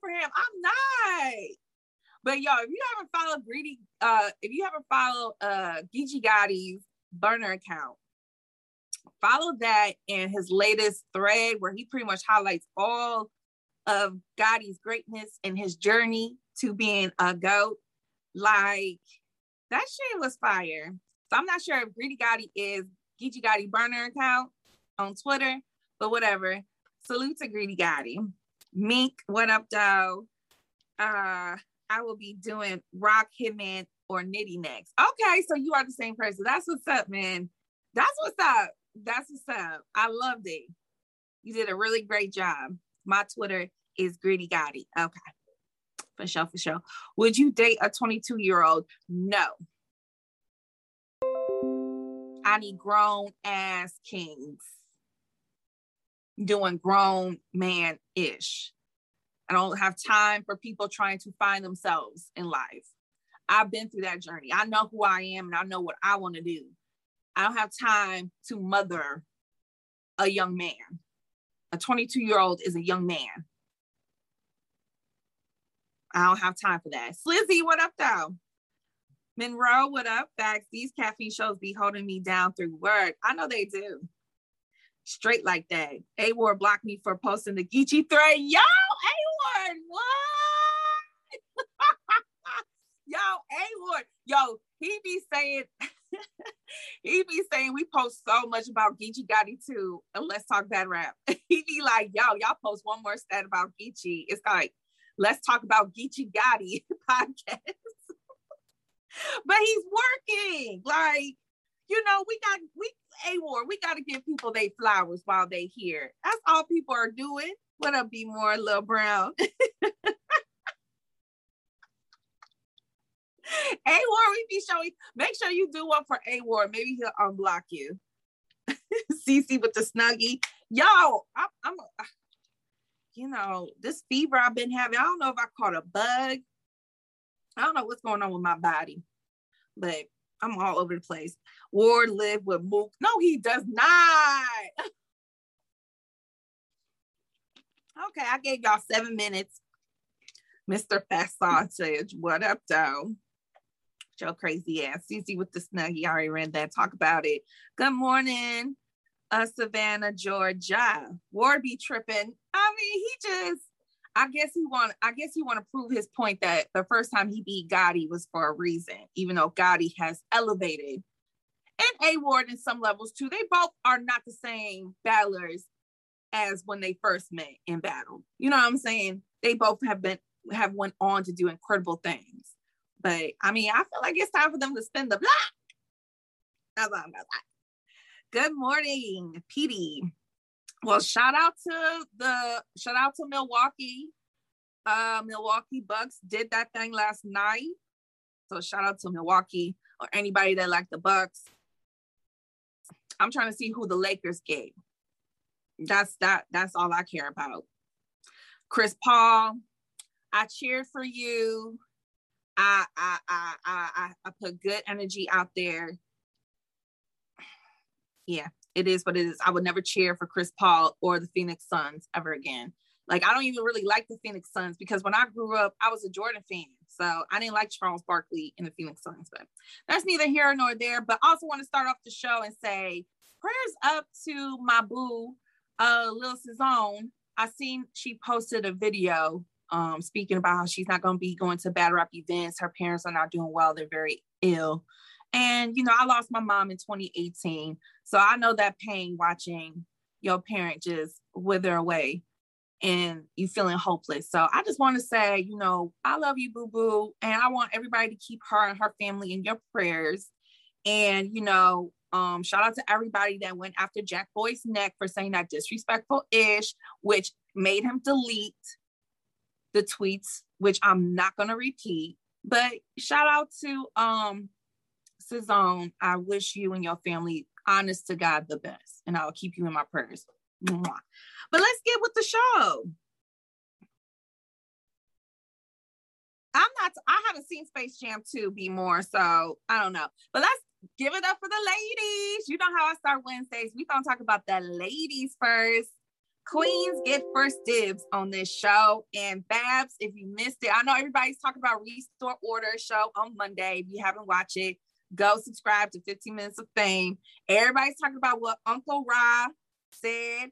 for him. I'm not. But y'all, if you haven't followed Greedy, uh, if you haven't followed uh Geechee Gotti's burner account, follow that in his latest thread where he pretty much highlights all of Gotti's greatness and his journey to being a goat. Like that shit was fire. So I'm not sure if Greedy Gotti is Geechee Gotti burner account on Twitter, but whatever. Salute to Greedy Gotti. Mink, what up, though? Uh, I will be doing Rock Hitman or Nitty next. Okay, so you are the same person. That's what's up, man. That's what's up. That's what's up. I loved it. You did a really great job. My Twitter is Greedy Gotti. Okay. For sure, for sure. Would you date a 22 year old? No. I need grown ass kings doing grown man ish. I don't have time for people trying to find themselves in life. I've been through that journey. I know who I am and I know what I want to do. I don't have time to mother a young man. A 22 year old is a young man. I don't have time for that. Slizzy, what up, though? Monroe, what up? Facts. These caffeine shows be holding me down through work. I know they do. Straight like that. A Ward blocked me for posting the Geechee thread. Yo, A Ward, what? yo, A Ward, yo, he be saying, he be saying we post so much about Geechee Gotti too. And let's talk bad rap. he be like, yo, y'all post one more stat about Geechee. It's like, let's talk about Geechee Gotti podcast. but he's working. Like, you know, we got we a war. We got to give people they flowers while they here. That's all people are doing. What up, be more little brown? A War, we be showing. Make sure you do one for A War. Maybe he'll unblock you. CC with the snuggie. Yo, I'm, I'm, ah, you know, this fever I've been having. I don't know if I caught a bug. I don't know what's going on with my body, but I'm all over the place. Ward live with Mook. No, he does not. okay, I gave y'all seven minutes. Mr. Fast Sausage, what up, though? Joe crazy ass. Cece with the snuggie. I already read that. Talk about it. Good morning, uh, Savannah, Georgia. Ward be tripping. I mean, he just I guess he want I guess he want to prove his point that the first time he beat Gotti was for a reason, even though Gotti has elevated. And A Ward in some levels too. They both are not the same battlers as when they first met in battle. You know what I'm saying? They both have been have went on to do incredible things. But I mean, I feel like it's time for them to spin the block. That's all I'm gonna. Good morning, Petey. Well, shout out to the shout out to Milwaukee. Uh, Milwaukee Bucks did that thing last night. So shout out to Milwaukee or anybody that liked the Bucks. I'm trying to see who the Lakers gave. That's that. That's all I care about. Chris Paul, I cheered for you. I I I I I put good energy out there. Yeah, it is what it is. I would never cheer for Chris Paul or the Phoenix Suns ever again. Like I don't even really like the Phoenix Suns because when I grew up, I was a Jordan fan. So I didn't like Charles Barkley in the Phoenix Suns, but that's neither here nor there. But also want to start off the show and say prayers up to my boo, uh, Lil Cezone. I seen she posted a video um, speaking about how she's not going to be going to bad rap events. Her parents are not doing well; they're very ill. And you know, I lost my mom in 2018. So I know that pain watching your parent just wither away and you feeling hopeless. So I just want to say, you know, I love you, boo boo. And I want everybody to keep her and her family in your prayers. And, you know, um, shout out to everybody that went after Jack Boy's neck for saying that disrespectful ish, which made him delete the tweets, which I'm not gonna repeat. But shout out to um Cezone. I wish you and your family honest to God, the best. And I'll keep you in my prayers. But let's get with the show. I'm not, I haven't seen Space Jam 2 be more, so I don't know. But let's give it up for the ladies. You know how I start Wednesdays. We're gonna talk about the ladies first. Queens get first dibs on this show. And Babs, if you missed it, I know everybody's talking about Restore Order show on Monday. If you haven't watched it, go subscribe to 15 Minutes of Fame. Everybody's talking about what Uncle Ra said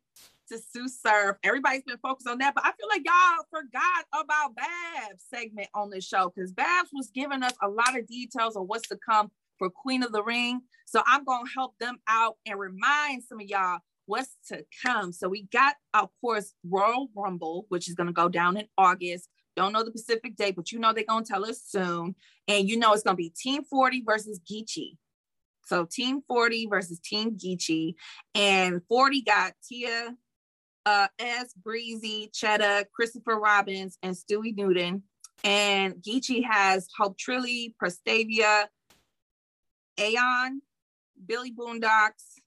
to Sue Surf. Everybody's been focused on that, but I feel like y'all forgot about Babs segment on this show because Babs was giving us a lot of details on what's to come for Queen of the Ring. So I'm gonna help them out and remind some of y'all what's to come. So we got, of course, Royal Rumble, which is gonna go down in August. Don't know the Pacific date, but you know they're gonna tell us soon. And you know it's gonna be Team 40 versus Geechee. So Team 40 versus Team Geechee. And 40 got Tia uh, S, Breezy, Cheddar, Christopher Robbins, and Stewie Newton. And Geechee has Hope Trilly, Prestavia, Aeon, Billy Boondocks,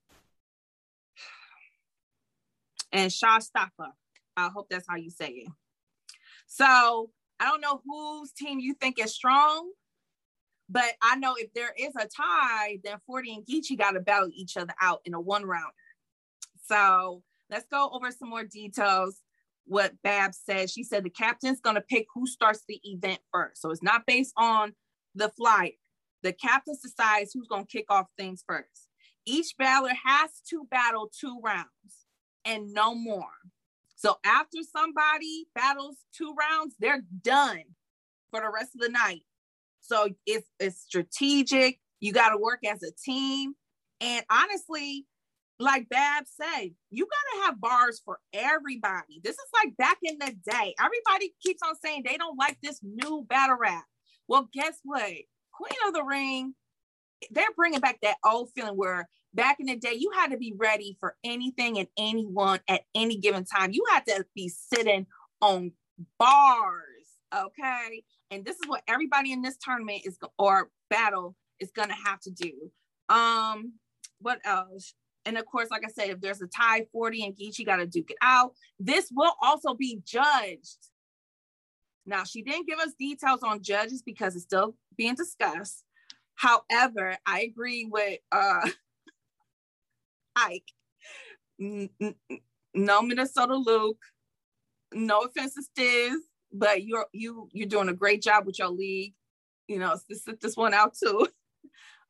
and Shawstopper. I hope that's how you say it. So I don't know whose team you think is strong, but I know if there is a tie, then 40 and Geechee got to battle each other out in a one round. So let's go over some more details. What Bab said, she said the captain's going to pick who starts the event first. So it's not based on the flyer. The captain decides who's going to kick off things first. Each battler has to battle two rounds and no more. So after somebody battles two rounds, they're done for the rest of the night. So it's it's strategic. You got to work as a team. And honestly, like Bab said, you gotta have bars for everybody. This is like back in the day. Everybody keeps on saying they don't like this new battle rap. Well, guess what? Queen of the Ring, they're bringing back that old feeling where back in the day you had to be ready for anything and anyone at any given time. You had to be sitting on bars, okay? And this is what everybody in this tournament is or battle is gonna have to do. Um, what else? And of course, like I said, if there's a tie 40 and Geechee got to duke it out, this will also be judged. Now, she didn't give us details on judges because it's still being discussed. However, I agree with uh, Ike. No Minnesota Luke. No offense to Stiz, but you're you you're doing a great job with your league. You know, sit this one out too.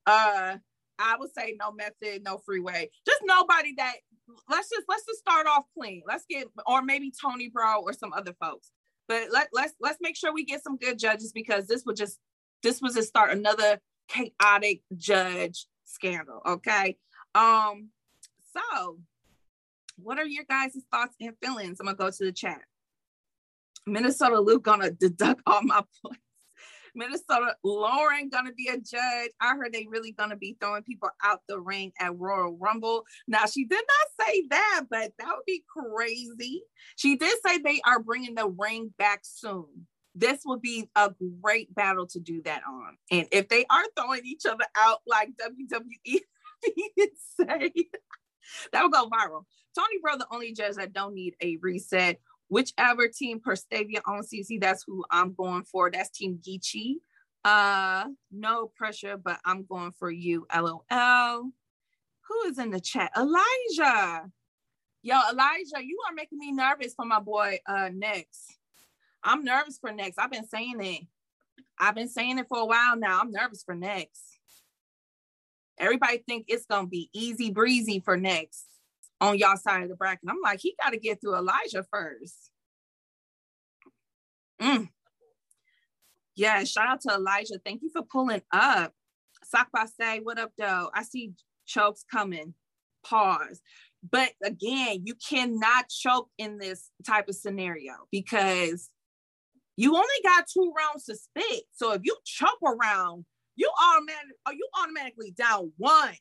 Uh, I would say no method, no freeway. Just nobody that let's just let's just start off clean. Let's get or maybe Tony Bro or some other folks. But let let's let's make sure we get some good judges because this would just this was to start another chaotic judge scandal. Okay. Um, so what are your guys' thoughts and feelings? I'm gonna go to the chat. Minnesota Luke gonna deduct all my points. Minnesota, Lauren gonna be a judge. I heard they really gonna be throwing people out the ring at Royal Rumble. Now she did not say that, but that would be crazy. She did say they are bringing the ring back soon. This would be a great battle to do that on. And if they are throwing each other out like WWE say, that would go viral. Tony Bro, the only judge that don't need a reset whichever team Prestavia on CC, that's who I'm going for. That's Team Geechee. Uh, no pressure, but I'm going for you, LOL. Who is in the chat? Elijah. Yo, Elijah, you are making me nervous for my boy uh next. I'm nervous for next. I've been saying it. I've been saying it for a while now. I'm nervous for next. Everybody think it's gonna be easy breezy for next on y'all side of the bracket. I'm like, he got to get through Elijah first. Mm. Yeah, shout out to Elijah. Thank you for pulling up. Sakba say, what up, though? I see chokes coming. Pause. But again, you cannot choke in this type of scenario because you only got two rounds to spit. So if you choke around, you automatic, you automatically down one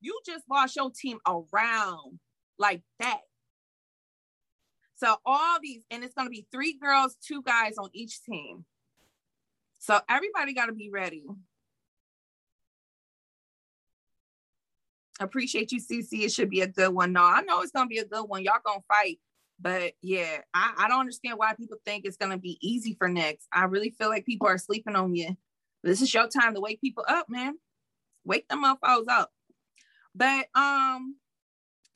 you just lost your team around like that. So all these, and it's gonna be three girls, two guys on each team. So everybody got to be ready. Appreciate you, CC. It should be a good one. No, I know it's gonna be a good one. Y'all gonna fight, but yeah, I, I don't understand why people think it's gonna be easy for next. I really feel like people are sleeping on you. This is your time to wake people up, man. Wake them was up. But um,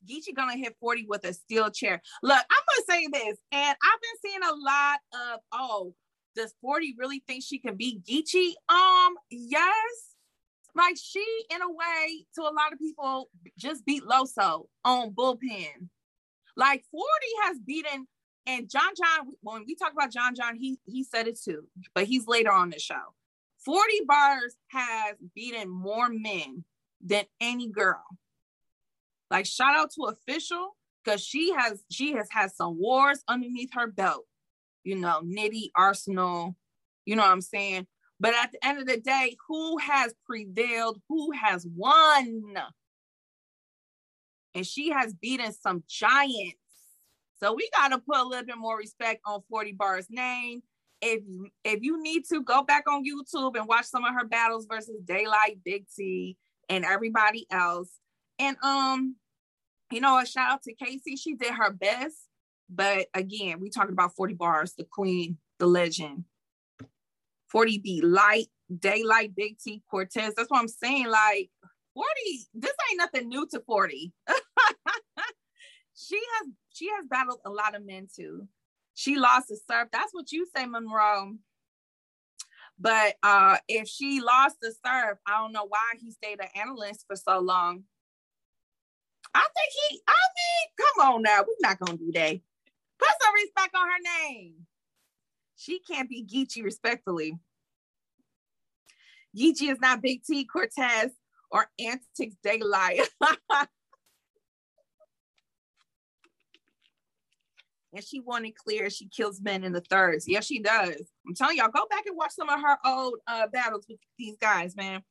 Geechee gonna hit 40 with a steel chair. Look, I'm gonna say this, and I've been seeing a lot of oh, does 40 really think she can beat Geechee? Um, yes. Like she, in a way, to a lot of people, just beat Loso on bullpen. Like 40 has beaten, and John John, when we talk about John John, he he said it too, but he's later on the show. 40 bars has beaten more men than any girl. Like shout out to official because she has she has had some wars underneath her belt. You know, Nitty, Arsenal, you know what I'm saying? But at the end of the day, who has prevailed? Who has won? And she has beaten some giants. So we got to put a little bit more respect on 40 Bar's name. If you if you need to go back on YouTube and watch some of her battles versus Daylight, Big T, and everybody else. And um, you know, a shout out to Casey. She did her best. But again, we talking about 40 bars, the queen, the legend. 40 B light, daylight, big T, Cortez. That's what I'm saying. Like 40, this ain't nothing new to 40. she has she has battled a lot of men too. She lost the surf. That's what you say, Monroe. But uh, if she lost the serve, I don't know why he stayed an analyst for so long. I think he, I mean, come on now. We're not going to do that. Put some respect on her name. She can't be Geechee respectfully. Geechee is not Big T, Cortez, or Antics Daylight. and she wanted clear. She kills men in the thirds. Yes, she does. I'm telling y'all, go back and watch some of her old uh, battles with these guys, man.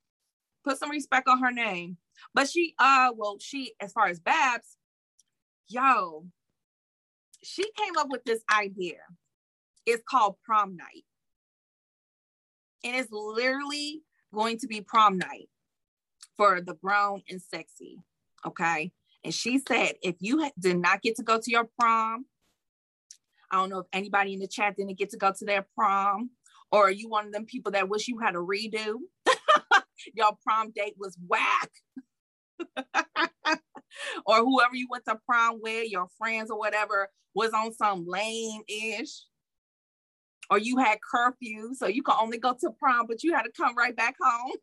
Put some respect on her name. But she, uh, well, she, as far as Babs, yo, she came up with this idea. It's called prom night. And it's literally going to be prom night for the brown and sexy. Okay. And she said, if you did not get to go to your prom, I don't know if anybody in the chat didn't get to go to their prom, or are you one of them people that wish you had a redo? your prom date was whack. or whoever you went to prom with, your friends or whatever, was on some lame ish. Or you had curfew, so you could only go to prom, but you had to come right back home.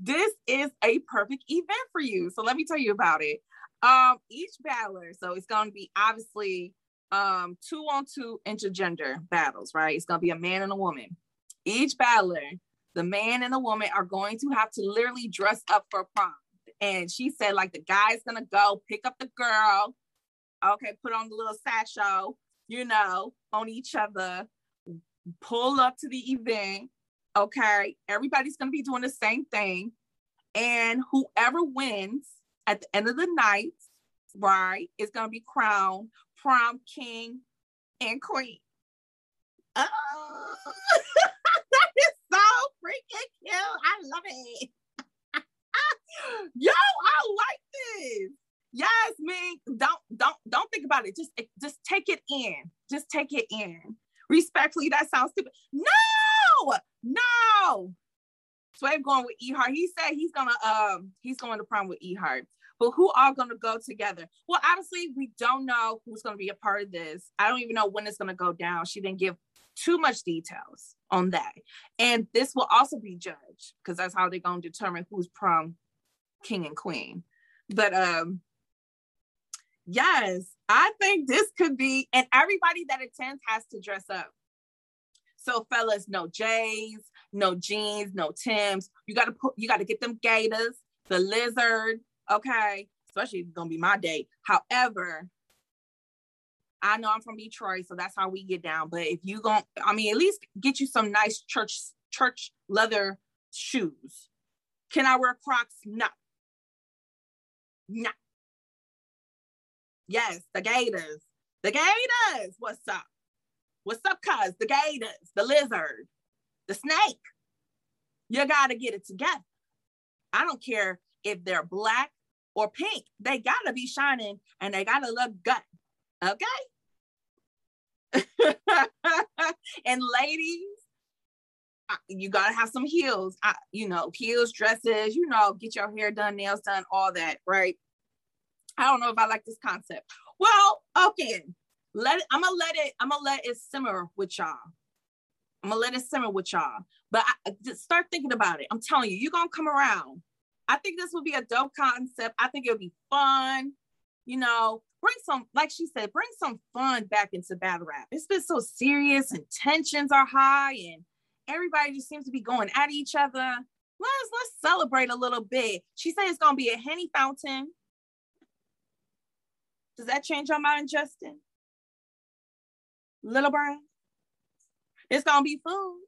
This is a perfect event for you. So let me tell you about it. Um, each battler, so it's going to be obviously um two on two intergender battles, right? It's going to be a man and a woman. Each battler, the man and the woman are going to have to literally dress up for prom. And she said, like, the guy's going to go pick up the girl, okay, put on the little satchel, you know, on each other, pull up to the event, okay? Everybody's going to be doing the same thing. And whoever wins at the end of the night, right, is going to be crowned prom king and queen. Oh, that is so freaking cute. I love it. Yo, I like this. Yes, me. Don't don't don't think about it. Just just take it in. Just take it in. Respectfully, that sounds stupid. No, no. Swave going with Ehart. He said he's gonna um he's going to prom with Ehart. But who are gonna go together? Well, honestly, we don't know who's gonna be a part of this. I don't even know when it's gonna go down. She didn't give too much details on that. And this will also be judged because that's how they're gonna determine who's prom king and queen. But um yes, I think this could be, and everybody that attends has to dress up. So fellas, no J's, no jeans, no Tims. You gotta put you gotta get them gators, the lizard, okay. Especially it's gonna be my day. However, I know I'm from Detroit, so that's how we get down. But if you going to I mean, at least get you some nice church church leather shoes. Can I wear Crocs? No. No. Yes, the Gators. The Gators. What's up? What's up, cuz? The Gators, the lizard, the snake. You got to get it together. I don't care if they're black or pink. They got to be shining and they got to look good. Okay? and ladies, you gotta have some heels. I, you know, heels, dresses. You know, get your hair done, nails done, all that, right? I don't know if I like this concept. Well, okay, let it. I'm gonna let it. I'm gonna let it simmer with y'all. I'm gonna let it simmer with y'all. But I, uh, just start thinking about it. I'm telling you, you're gonna come around. I think this would be a dope concept. I think it'll be fun. You know, bring some, like she said, bring some fun back into battle rap. It's been so serious and tensions are high and everybody just seems to be going at each other. Let's let's celebrate a little bit. She said it's gonna be a henny fountain. Does that change your mind, Justin? Little Brown? It's gonna be food.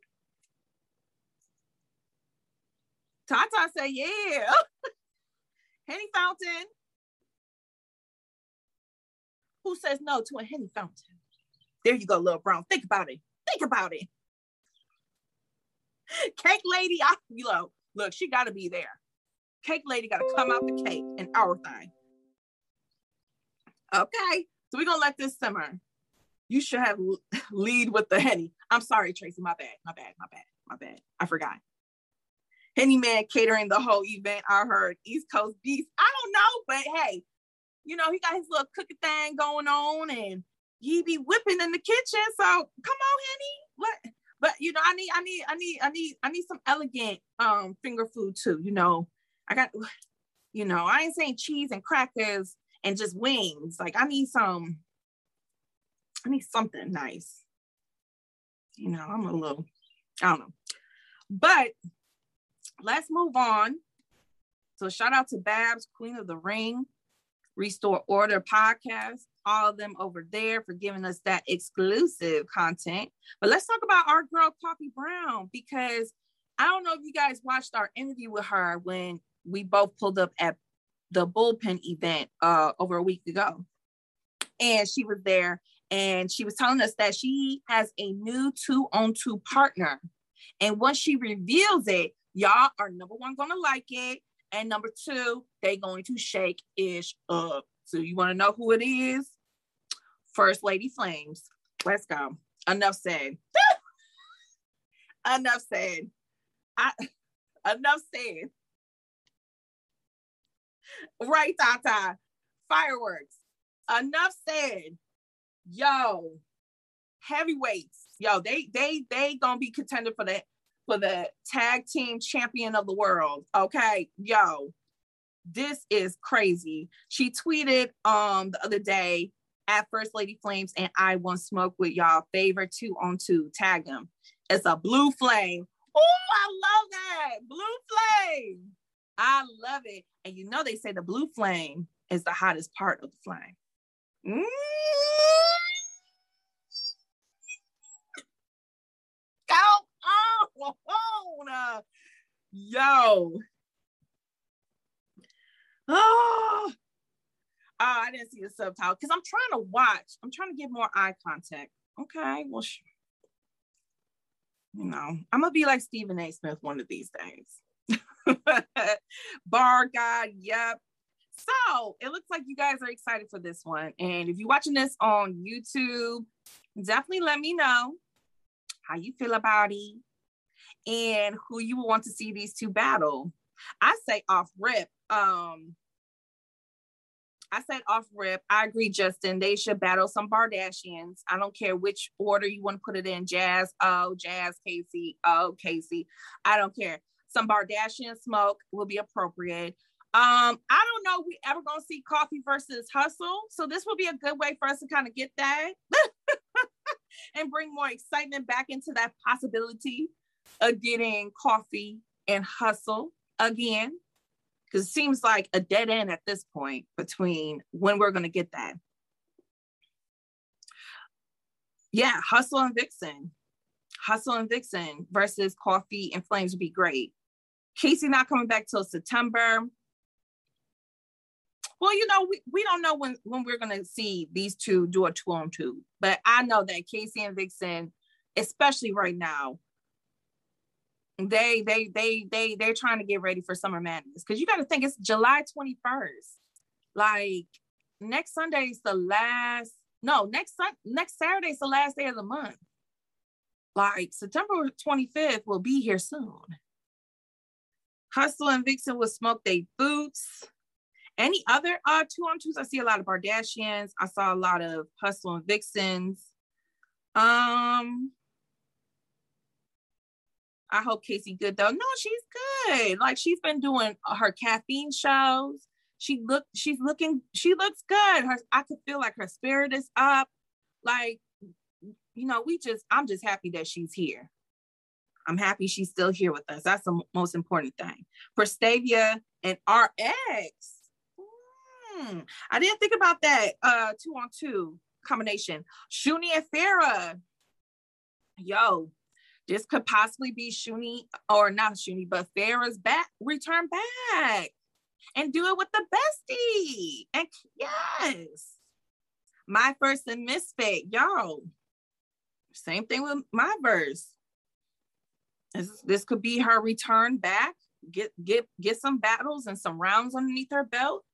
Tata said, yeah. Henny fountain. Who says no to a Henny fountain? There you go, little brown. Think about it. Think about it. Cake lady, I you know, look, she gotta be there. Cake lady gotta come out the cake and our thing. Okay, so we're gonna let this simmer. You should have lead with the henny. I'm sorry, Tracy. My bad. My bad. My bad. My bad. I forgot. Henny Man catering the whole event. I heard East Coast Beast. I don't know, but hey, you know, he got his little cooking thing going on and he be whipping in the kitchen. So come on, Henny. What but you know, I need, I need, I need, I need, I need some elegant um finger food too. You know, I got, you know, I ain't saying cheese and crackers and just wings. Like I need some, I need something nice. You know, I'm a little, I don't know. But let's move on. So shout out to Babs, Queen of the Ring, Restore Order podcast, all of them over there for giving us that exclusive content. But let's talk about our girl Coffee Brown because I don't know if you guys watched our interview with her when we both pulled up at the bullpen event uh, over a week ago. And she was there and she was telling us that she has a new two on two partner. And once she reveals it, y'all are number one gonna like it. And number two, they going to shake ish up. So you want to know who it is? First Lady Flames. Let's go. Enough said. enough said. I, enough said. Right, Tata. Fireworks. Enough said. Yo, heavyweights. Yo, they they they gonna be contender for the for the tag team champion of the world. Okay, yo, this is crazy. She tweeted um the other day at First Lady Flames and I want smoke with y'all favorite two on two. Tag them. It's a blue flame. Oh, I love that. Blue flame. I love it. And you know they say the blue flame is the hottest part of the flame. Go on. Yo. Oh, Oh, I didn't see the subtitle because I'm trying to watch. I'm trying to get more eye contact. Okay, well, sh- you know, I'm gonna be like Stephen A. Smith one of these days. Bar God, yep. So it looks like you guys are excited for this one. And if you're watching this on YouTube, definitely let me know how you feel about it and who you want to see these two battle. I say off rip. Um, I said off rip. I agree, Justin. They should battle some Bardashians. I don't care which order you want to put it in. Jazz, oh, Jazz, Casey, oh, Casey. I don't care. Some Bardashian smoke will be appropriate. Um, I don't know we ever gonna see coffee versus hustle. So this will be a good way for us to kind of get that and bring more excitement back into that possibility of getting coffee and hustle again because it seems like a dead end at this point between when we're to get that. Yeah, Hustle and Vixen. Hustle and Vixen versus Coffee and Flames would be great. Casey not coming back till September. Well, you know, we, we don't know when, when we're going to see these two do a two on two, but I know that Casey and Vixen, especially right now, they they they they they're trying to get ready for summer madness because you got to think it's July 21st. Like next Sunday is the last. No, next sun next Saturday is the last day of the month. like September 25th will be here soon. Hustle and Vixen will smoke their boots. Any other uh two on twos? I see a lot of Bardashians. I saw a lot of Hustle and Vixens. Um, I hope Casey good though. No, she's good. Like she's been doing her caffeine shows. She look, she's looking, she looks good. Her, I could feel like her spirit is up. Like, you know, we just, I'm just happy that she's here. I'm happy she's still here with us. That's the most important thing. Prestavia and RX. Hmm, I didn't think about that uh two on two combination. Shuni and Farrah. Yo, this could possibly be Shuni or not Shuni, but Farrah's back, return back and do it with the bestie. And yes, my first and misfit, yo. Same thing with my verse. This, this could be her return back. Get get get some battles and some rounds underneath her belt.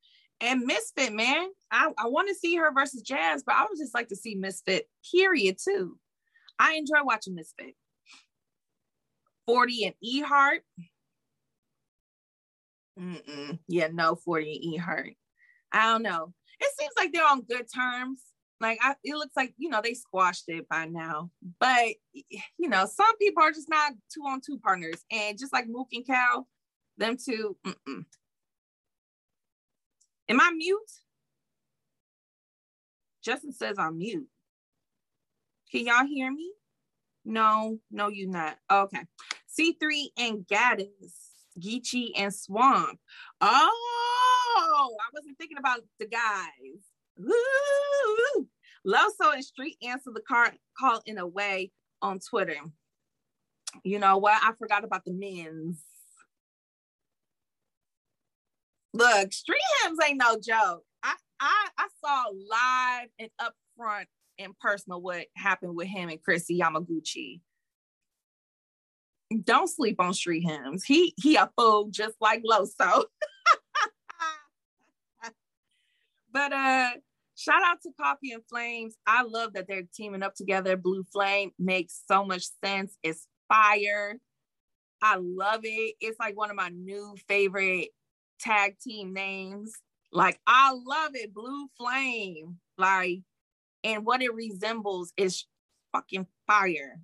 And Misfit, man, I, I want to see her versus Jazz, but I would just like to see Misfit, period, too. I enjoy watching Misfit. 40 and E Heart. Mm-mm. Yeah, no, 40 and E Heart. I don't know. It seems like they're on good terms. Like I, it looks like you know they squashed it by now, but you know some people are just not two on two partners, and just like Mook and Cal, them two. Mm-mm. Am I mute? Justin says I'm mute. Can y'all hear me? No, no, you not. Okay. C3 and Gaddis, Geechee and Swamp. Oh, I wasn't thinking about the guys. Woo! Loso and Street answer the call, call in a way on Twitter. You know what? I forgot about the men's. Look, Street Hymns ain't no joke. I, I I saw live and up front and personal what happened with him and Chrissy Yamaguchi. Don't sleep on Street Hymns. He he a fool just like Loso. but uh shout out to Coffee and Flames. I love that they're teaming up together. Blue Flame makes so much sense. It's fire. I love it. It's like one of my new favorite tag team names. Like I love it, Blue Flame. Like, and what it resembles is fucking fire.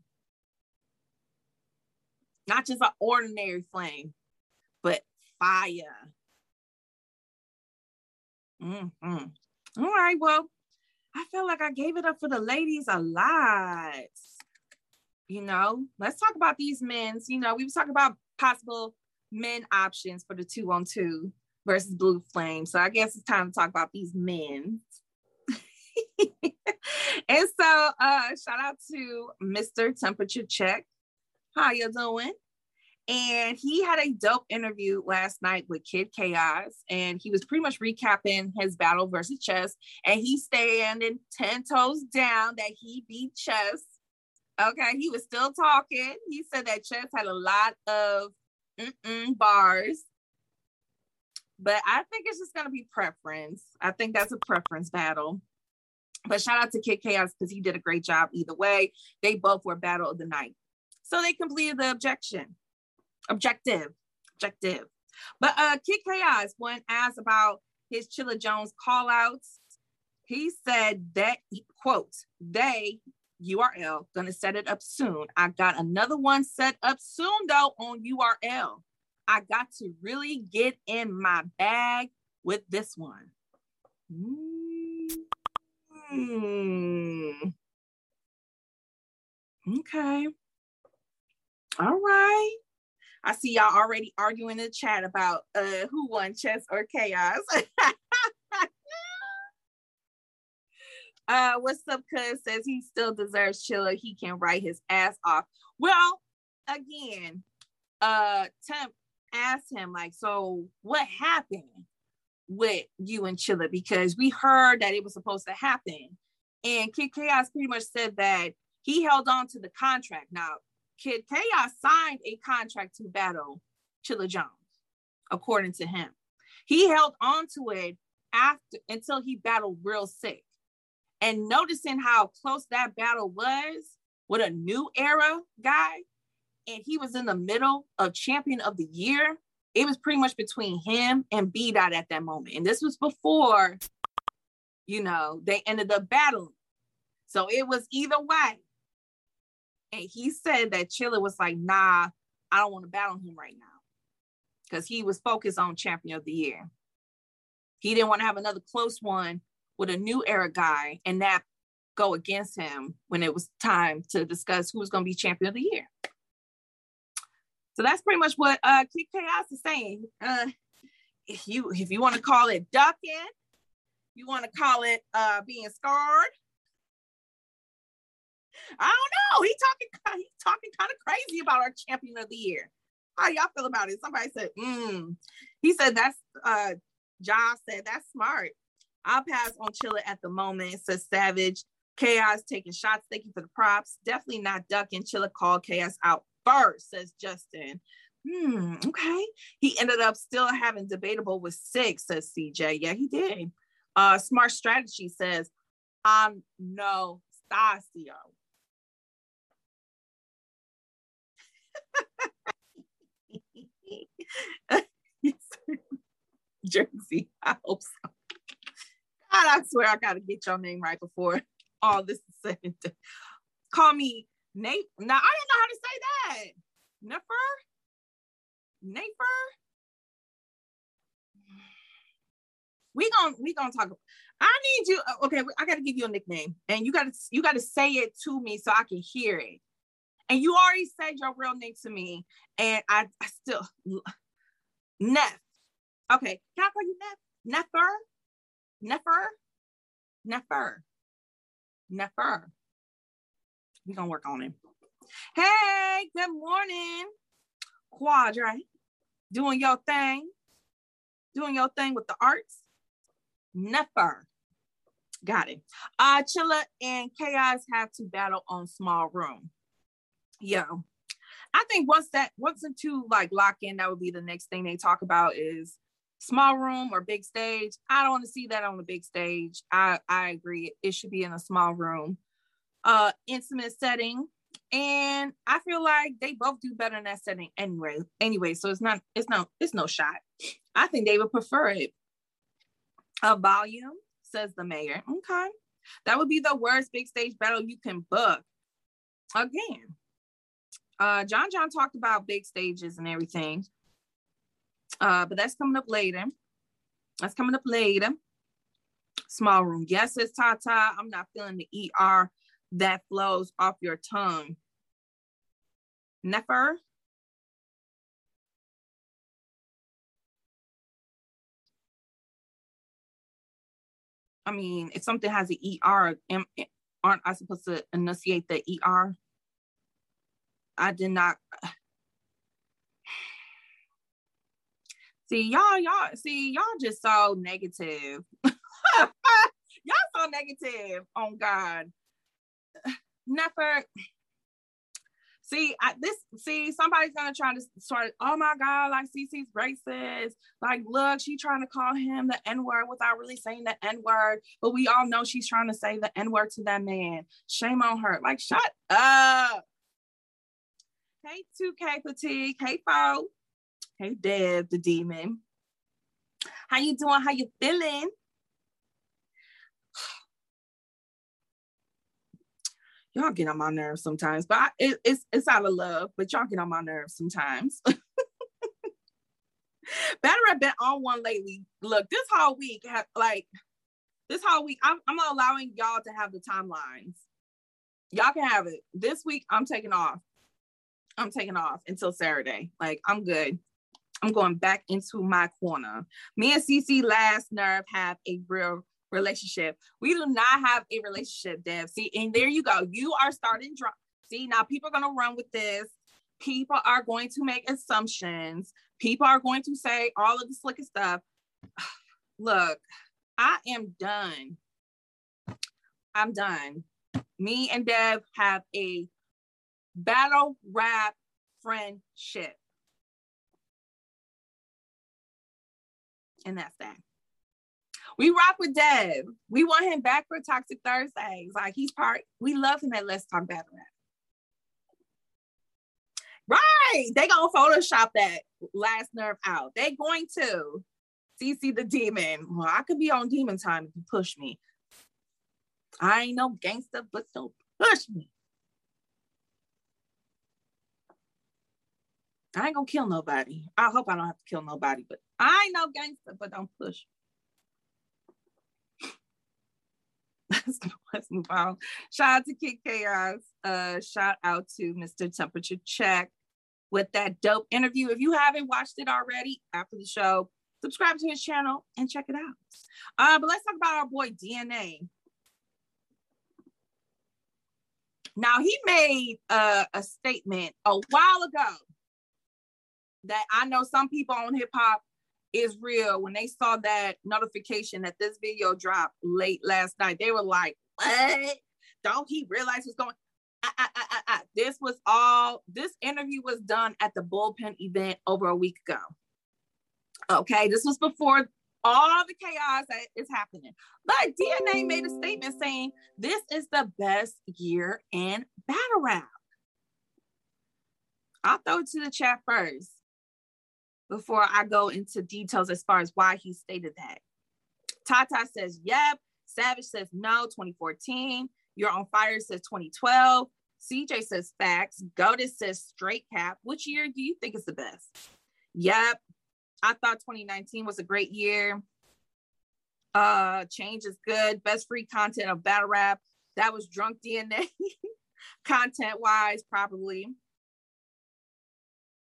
Not just an ordinary flame, but fire. Mm-hmm. All right, well, I feel like I gave it up for the ladies a lot. You know, let's talk about these men's. You know, we was talking about possible men options for the two on two versus Blue Flame. So I guess it's time to talk about these men. and so uh shout out to Mr. Temperature Check. How you doing? And he had a dope interview last night with Kid Chaos, and he was pretty much recapping his battle versus Chess. And he standing 10 toes down that he beat Chess. Okay, he was still talking. He said that Chess had a lot of bars but I think it's just gonna be preference. I think that's a preference battle. But shout out to Kid Chaos because he did a great job either way. They both were battle of the night. So they completed the objection. Objective. Objective. But uh Kid Chaos, when asked about his Chilla Jones call outs, he said that quote, they URL gonna set it up soon. I got another one set up soon though on URL. I got to really get in my bag with this one. Mm. Okay. All right. I see y'all already arguing in the chat about uh who won chess or chaos. uh what's up cuz says he still deserves Chilla. He can write his ass off. Well, again, uh temp asked him, like, so what happened with you and Chilla? Because we heard that it was supposed to happen. And Kid Chaos pretty much said that he held on to the contract. Now, Kid Chaos signed a contract to battle Chilla Jones, according to him. He held on to it after until he battled Real Sikh. And noticing how close that battle was, with a new era guy, and he was in the middle of champion of the year, it was pretty much between him and B Dot at that moment. And this was before, you know, they ended up battling. So it was either way. And he said that Chilla was like, nah, I don't want to battle him right now. Because he was focused on champion of the year. He didn't want to have another close one with a new era guy and that go against him when it was time to discuss who was going to be champion of the year. So that's pretty much what uh Kid Chaos is saying. Uh, if you if you want to call it ducking, you want to call it uh being scarred. I don't know. He talking he's talking kind of crazy about our champion of the year. How y'all feel about it? Somebody said, mm. He said that's uh Josh said that's smart. I'll pass on Chilla at the moment, says Savage. Chaos taking shots, thank you for the props. Definitely not ducking. Chilla called Chaos out first, says Justin. Hmm, okay. He ended up still having debatable with six, says CJ. Yeah, he did. Uh, Smart Strategy says, I'm no Stasio. Jersey. I hope so. God, I swear I gotta get your name right before all this is said. Call me Nate. Now I don't know how to say that. Nefer? Nafer? We gonna we gonna talk. I need you. Uh, okay, I gotta give you a nickname, and you gotta you gotta say it to me so I can hear it. And you already said your real name to me, and I, I still Neff. Okay, can I call you Neff? Nefer? Nefer? Nefer? Nefer. We're gonna work on him. Hey, good morning. Quadrant. Doing your thing. Doing your thing with the arts. Nefer. Got it. Uh Chilla and Chaos have to battle on small room. Yo, I think once that once two like lock in, that would be the next thing they talk about is small room or big stage. I don't want to see that on the big stage. I I agree. It should be in a small room uh intimate setting and i feel like they both do better in that setting anyway anyway so it's not it's no it's no shot i think they would prefer it a volume says the mayor okay that would be the worst big stage battle you can book again uh john john talked about big stages and everything uh but that's coming up later that's coming up later small room yes it's tata i'm not feeling the er that flows off your tongue. Nefer. I mean, if something has an ER, am, aren't I supposed to enunciate the ER? I did not. See, y'all, y'all, see, y'all just so negative. y'all so negative. On God. Never. See I, this see somebody's gonna try to start oh my god like CC's racist. Like look she trying to call him the n-word without really saying the n-word. But we all know she's trying to say the n-word to that man. Shame on her. Like shut up. Hey 2k fatigue hey fo hey Dev the demon how you doing how you feeling y'all get on my nerves sometimes, but I, it, it's it's out of love, but y'all get on my nerves sometimes. Better I've been on one lately. Look, this whole week, have, like this whole week, I'm, I'm allowing y'all to have the timelines. Y'all can have it. This week, I'm taking off. I'm taking off until Saturday. Like I'm good. I'm going back into my corner. Me and CC Last Nerve have a real relationship. We do not have a relationship, Dev. See, and there you go. You are starting drunk. See, now people are going to run with this. People are going to make assumptions. People are going to say all of the slickest stuff. Look, I am done. I'm done. Me and Dev have a battle rap friendship. And that's that. We rock with Dev. We want him back for Toxic Thursdays. Like he's part. We love him at Let's Talk Battle Rap. Right. They gonna Photoshop that last nerve out. They going to. CC the demon. Well, I could be on demon time if you push me. I ain't no gangster, but don't push me. I ain't gonna kill nobody. I hope I don't have to kill nobody, but I ain't no gangster, but don't push. let's, move on. Shout out to Kid Chaos. Uh, shout out to Mr. Temperature Check with that dope interview. If you haven't watched it already after the show, subscribe to his channel and check it out. Uh, but let's talk about our boy DNA. Now he made uh, a statement a while ago that I know some people on hip hop is real. When they saw that notification that this video dropped late last night, they were like, "What? Don't he realize what's going?" I, I, I, this was all. This interview was done at the bullpen event over a week ago. Okay, this was before all the chaos that is happening. But DNA made a statement saying this is the best year in battle rap. I'll throw it to the chat first before I go into details as far as why he stated that. Tata says, yep. Savage says no, 2014. You're on fire says 2012. CJ says facts. Goddess says straight cap. Which year do you think is the best? Yep. I thought 2019 was a great year. Uh, change is good. Best free content of battle rap. That was drunk DNA content wise, probably.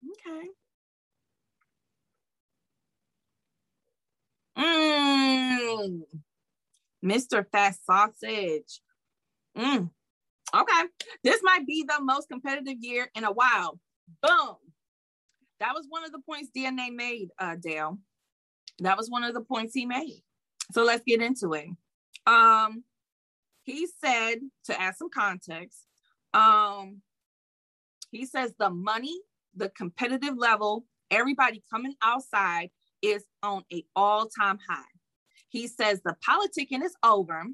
Okay. Mr. Fast Sausage. Mmm. Okay. This might be the most competitive year in a while. Boom. That was one of the points DNA made, uh, Dale. That was one of the points he made. So let's get into it. Um, he said to add some context. Um, he says the money, the competitive level, everybody coming outside is on a all-time high. He says the politicking is over.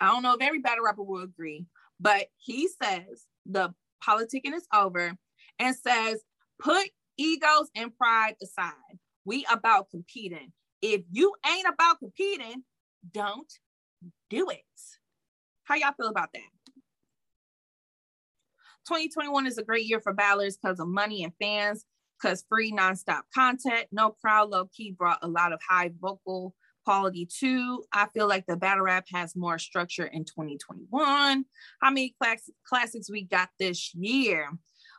I don't know if every battle rapper will agree, but he says the politicking is over and says, put egos and pride aside. We about competing. If you ain't about competing, don't do it. How y'all feel about that? 2021 is a great year for battlers because of money and fans because free nonstop content, no crowd, low key brought a lot of high vocal quality too. I feel like the battle rap has more structure in 2021. How many class- classics we got this year?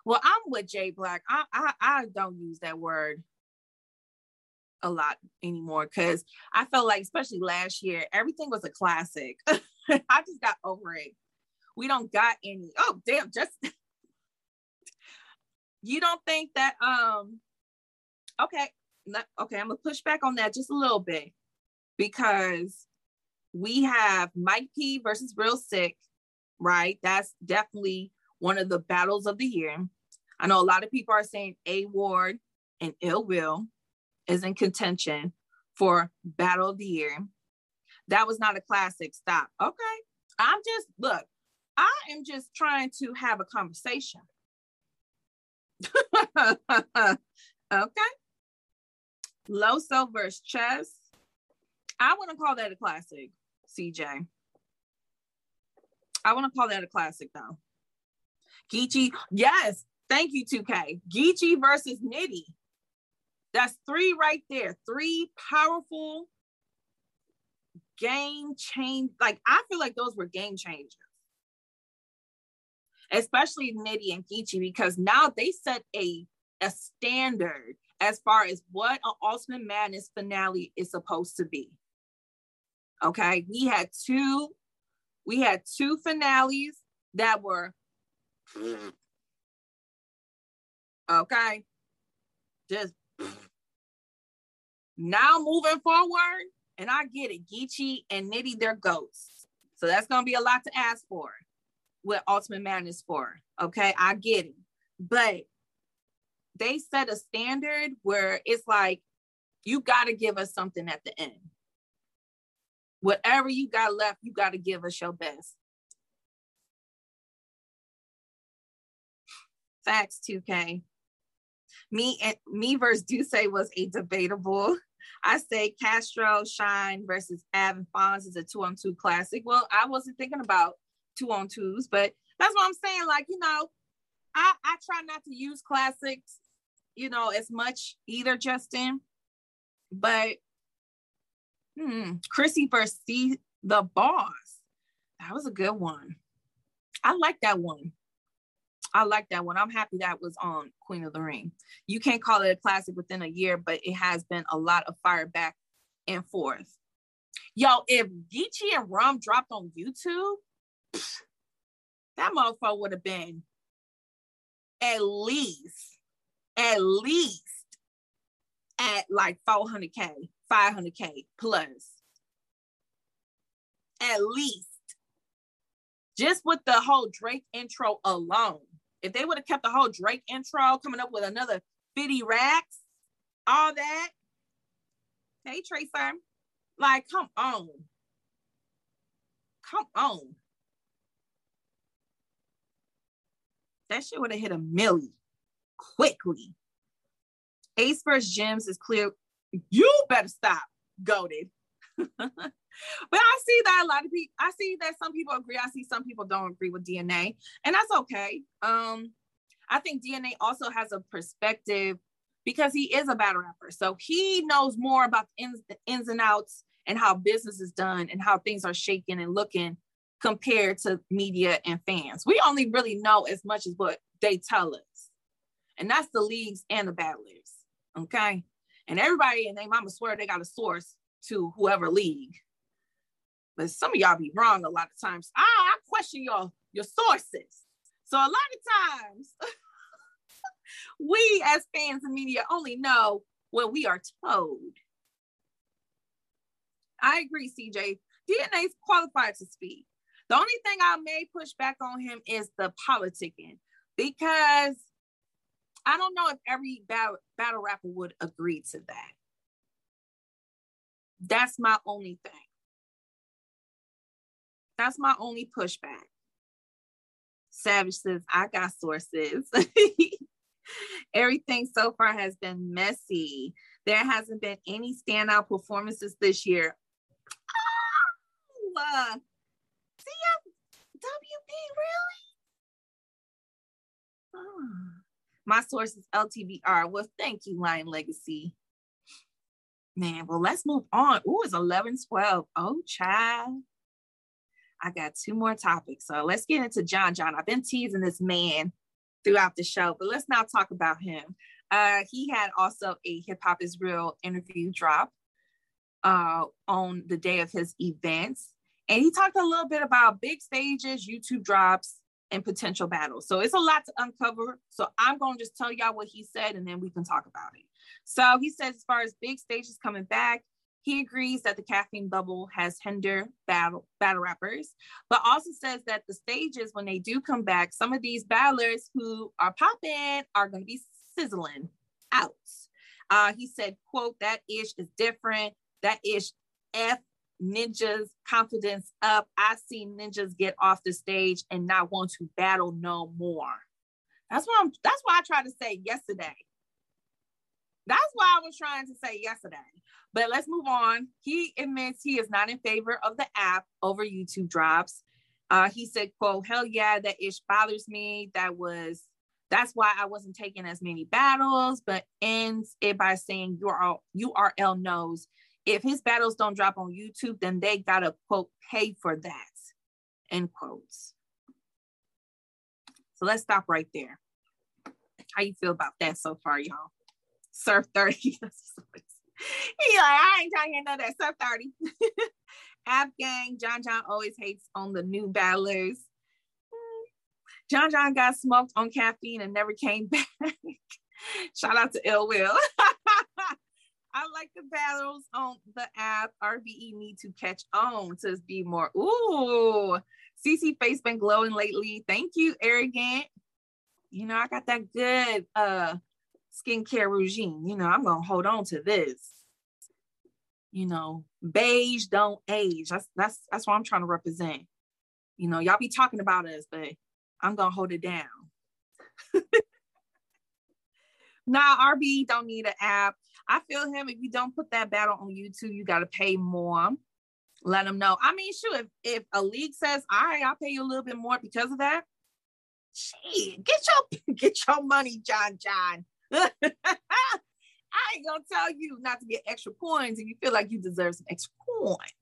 Well, I'm with Jay Black. I, I, I don't use that word a lot anymore because I felt like, especially last year, everything was a classic. I just got over it. We don't got any. Oh, damn, just you don't think that um okay okay i'm gonna push back on that just a little bit because we have mike p versus Real Sikh right? That's definitely one of the battles of the year. I know a lot of people are saying a ward and ill will is in contention for battle of the year. That was not a classic stop. Okay i'm just look i am just trying to have a conversation okay. Loso versus Chess. I want to call that a classic, CJ. I want to call that a classic though. Geechee, yes, thank you, 2K. Geechee versus Nitty. That's three right there. Three powerful game change. Like I feel like those were game changers especially Nitty and Geechee, because now they set a a standard as far as what an Ultimate Madness finale is supposed to be. Okay, we had two, we had two finales that were okay, just now moving forward, and I get it, Geechee and Nitty, they're ghosts. So that's gonna be a lot to ask for what Ultimate Madness for. Okay, I get it. But they set a standard where it's like, you got to give us something at the end. Whatever you got left, you got to give us your best. Facts 2K. Me and me versus Duce was a debatable. I say Castro Shine versus Av and Fonz is a two on two classic. Well, I wasn't thinking about two on twos, but that's what I'm saying. Like, you know, I, I try not to use classics, you know, as much either, Justin. But hmm, Chrissy C, the boss. That was a good one. I like that one. I like that one. I'm happy that was on Queen of the Ring. You can't call it a classic within a year, but it has been a lot of fire back and forth. Yo, if Geechee and Rum dropped on YouTube, that motherfucker would have been at least, at least at like 400K, 500K plus. At least. Just with the whole Drake intro alone. If they would have kept the whole Drake intro, coming up with another 50 racks, all that. Hey, Tracer. Like, come on. Come on. That shit would have hit a milli quickly. Ace versus Gems is clear. You better stop, goaded. but I see that a lot of people, I see that some people agree. I see some people don't agree with DNA, and that's okay. Um, I think DNA also has a perspective because he is a battle rapper, so he knows more about the ins, the ins and outs and how business is done and how things are shaking and looking compared to media and fans. We only really know as much as what they tell us. And that's the leagues and the battlers. Okay. And everybody and they mama swear they got a source to whoever league. But some of y'all be wrong a lot of times. I, I question your your sources. So a lot of times we as fans and media only know what we are told. I agree, CJ. DNA's qualified to speak. The only thing I may push back on him is the politicking because I don't know if every battle, battle rapper would agree to that. That's my only thing. That's my only pushback. Savage says, I got sources. Everything so far has been messy. There hasn't been any standout performances this year. Oh, uh, WB, really? Oh. My source is LTBR. Well, thank you, Lion Legacy. Man, well, let's move on. Ooh, it's 11 12. Oh, child. I got two more topics. So let's get into John John. I've been teasing this man throughout the show, but let's now talk about him. Uh, he had also a Hip Hop is Real interview drop uh, on the day of his events. And he talked a little bit about big stages, YouTube drops, and potential battles. So it's a lot to uncover. So I'm going to just tell y'all what he said and then we can talk about it. So he says, as far as big stages coming back, he agrees that the caffeine bubble has hindered battle battle rappers, but also says that the stages, when they do come back, some of these battlers who are popping are going to be sizzling out. Uh, he said, quote, that ish is different. That ish F ninjas confidence up. I see ninjas get off the stage and not want to battle no more. That's what I'm that's why I tried to say yesterday. That's why I was trying to say yesterday. But let's move on. He admits he is not in favor of the app over YouTube drops. Uh, he said, quote, hell yeah, that ish bothers me. That was that's why I wasn't taking as many battles, but ends it by saying URL, URL knows if his battles don't drop on YouTube, then they gotta quote pay for that. End quotes. So let's stop right there. How you feel about that so far, y'all? Surf 30. he like, I ain't trying to hear that. Surf 30. App gang, John John always hates on the new battlers. Hmm. John John got smoked on caffeine and never came back. Shout out to Ill Will. I like the battles on the app. RBE need to catch on to be more. Ooh, CC face been glowing lately. Thank you, arrogant. You know, I got that good uh skincare regime. You know, I'm gonna hold on to this. You know, beige don't age. That's that's that's what I'm trying to represent. You know, y'all be talking about us, but I'm gonna hold it down. Nah, RB don't need an app. I feel him. If you don't put that battle on YouTube, you got to pay more. Let them know. I mean, sure, if, if a league says, all right, I'll pay you a little bit more because of that, shit, get your get your money, John John. I ain't gonna tell you not to get extra points if you feel like you deserve some extra points.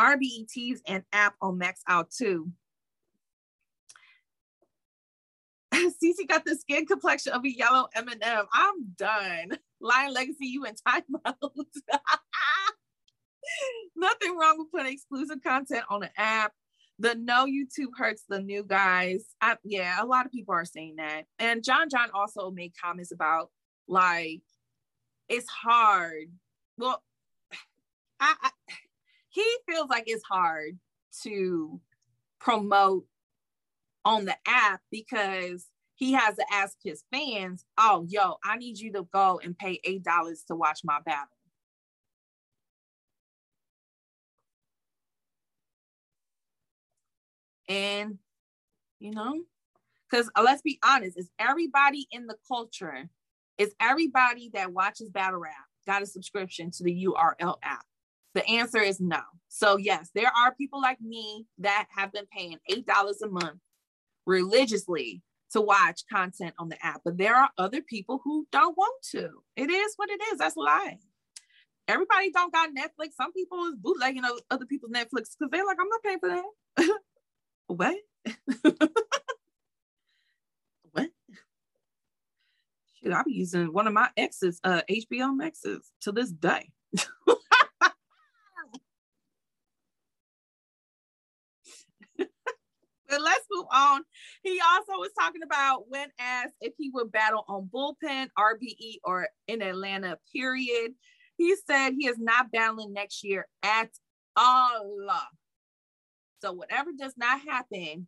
RBETs and app on max out too. Cece got the skin complexion of a yellow M&M. I'm done. Lion Legacy, you in timeout. Nothing wrong with putting exclusive content on the app. The no YouTube hurts the new guys. I, yeah, a lot of people are saying that. And John John also made comments about like it's hard. Well, I, I he feels like it's hard to promote on the app because he has to ask his fans, oh, yo, I need you to go and pay $8 to watch my battle. And, you know, because uh, let's be honest, is everybody in the culture, is everybody that watches battle rap got a subscription to the URL app? The answer is no. So, yes, there are people like me that have been paying $8 a month religiously to watch content on the app, but there are other people who don't want to. It is what it is. That's life. Everybody don't got Netflix. Some people is bootlegging other people's Netflix because they're like, I'm not paying for that. what? what? Shit, I be using one of my exes, uh, HBO Maxes to this day. But let's move on. He also was talking about when asked if he would battle on bullpen, RBE, or in Atlanta, period. He said he is not battling next year at all. So whatever does not happen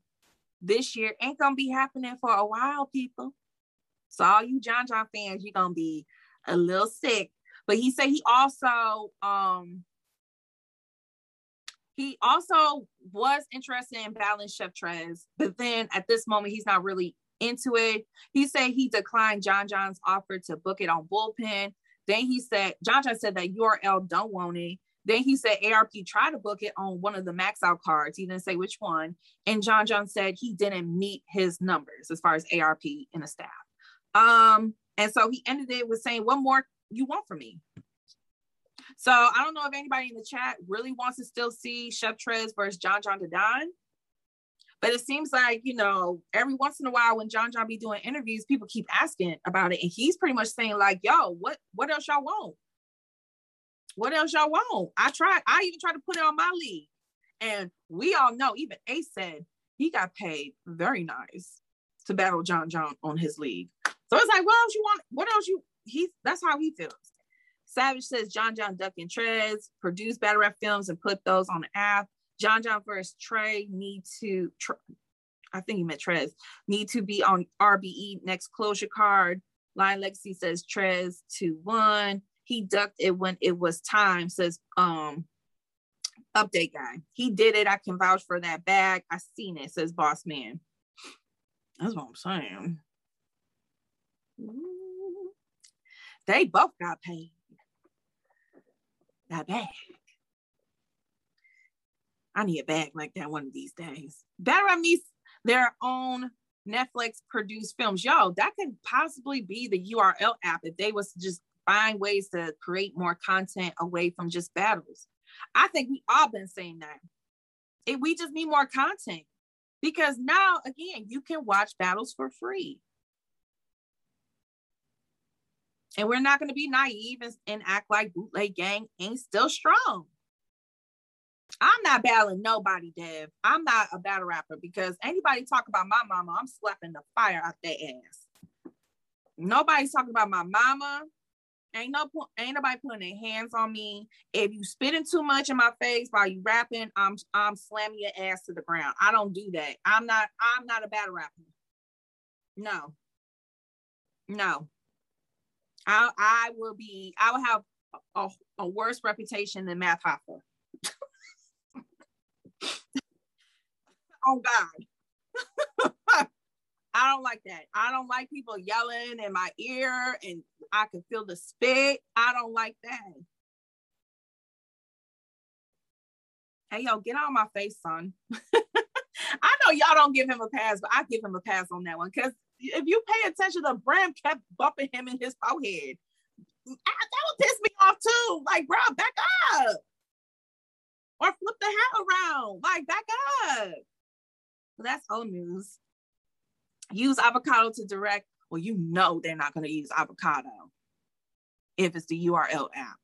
this year ain't gonna be happening for a while, people. So all you John John fans, you're gonna be a little sick. But he said he also um he also was interested in battling Chef Trez, but then at this moment, he's not really into it. He said he declined John John's offer to book it on bullpen. Then he said, John John said that URL don't want it. Then he said ARP tried to book it on one of the max out cards. He didn't say which one. And John John said he didn't meet his numbers as far as ARP and the staff. Um, and so he ended it with saying, What more you want from me? So I don't know if anybody in the chat really wants to still see Chef Trez versus John John Don. But it seems like, you know, every once in a while when John John be doing interviews, people keep asking about it. And he's pretty much saying, like, yo, what what else y'all want? What else y'all want? I tried, I even tried to put it on my league. And we all know, even Ace said he got paid very nice to battle John John on his league. So it's like, what else you want? What else you he's that's how he feels. Savage says John John Duck and Trez produce battle rap films and put those on the app. John John versus Trey need to, I think he meant Trez, need to be on RBE next closure card. Lion Legacy says Trez 2 1. He ducked it when it was time, says um update guy. He did it. I can vouch for that bag. I seen it, says boss man. That's what I'm saying. They both got paid that bag. I need a bag like that one of these days. Better at me their own Netflix produced films. Yo, that could possibly be the URL app if they was just find ways to create more content away from just battles. I think we all been saying that. If we just need more content because now again, you can watch battles for free. And we're not going to be naive and, and act like bootleg gang ain't still strong. I'm not battling nobody, Dev. I'm not a battle rapper because anybody talk about my mama, I'm slapping the fire out their ass. Nobody's talking about my mama. Ain't no ain't nobody putting their hands on me. If you spitting too much in my face while you rapping, I'm I'm slamming your ass to the ground. I don't do that. I'm not I'm not a battle rapper. No. No. I, I will be, I will have a, a worse reputation than Math Hoffa. oh God. I don't like that. I don't like people yelling in my ear and I can feel the spit. I don't like that. Hey, yo, get of my face, son. I know y'all don't give him a pass, but I give him a pass on that one because if you pay attention, the Bram kept bumping him in his forehead. I, that would piss me off too. Like, bro, back up. Or flip the hat around. Like, back up. that's old news. Use avocado to direct. Well, you know they're not going to use avocado if it's the URL app.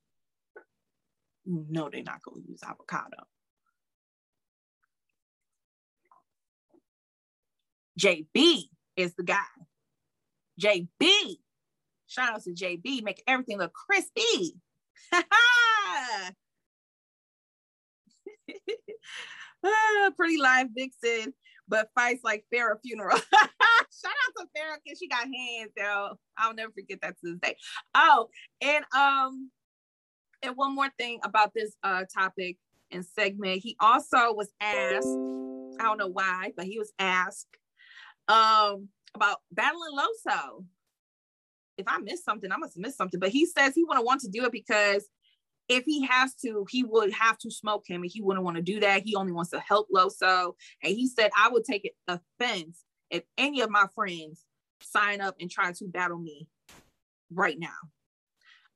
You know they're not going to use avocado. JB is the guy. JB. Shout out to JB, make everything look crispy. Pretty live vixen, but fights like Farrah funeral. Shout out to Farrah because she got hands, though. I'll never forget that to this day. Oh, and um, and one more thing about this uh topic and segment. He also was asked, I don't know why, but he was asked um about battling Loso. If I miss something, I must miss something. But he says he wouldn't want to do it because if he has to, he would have to smoke him, and he wouldn't want to do that. He only wants to help Loso, and he said I would take offense if any of my friends sign up and try to battle me right now.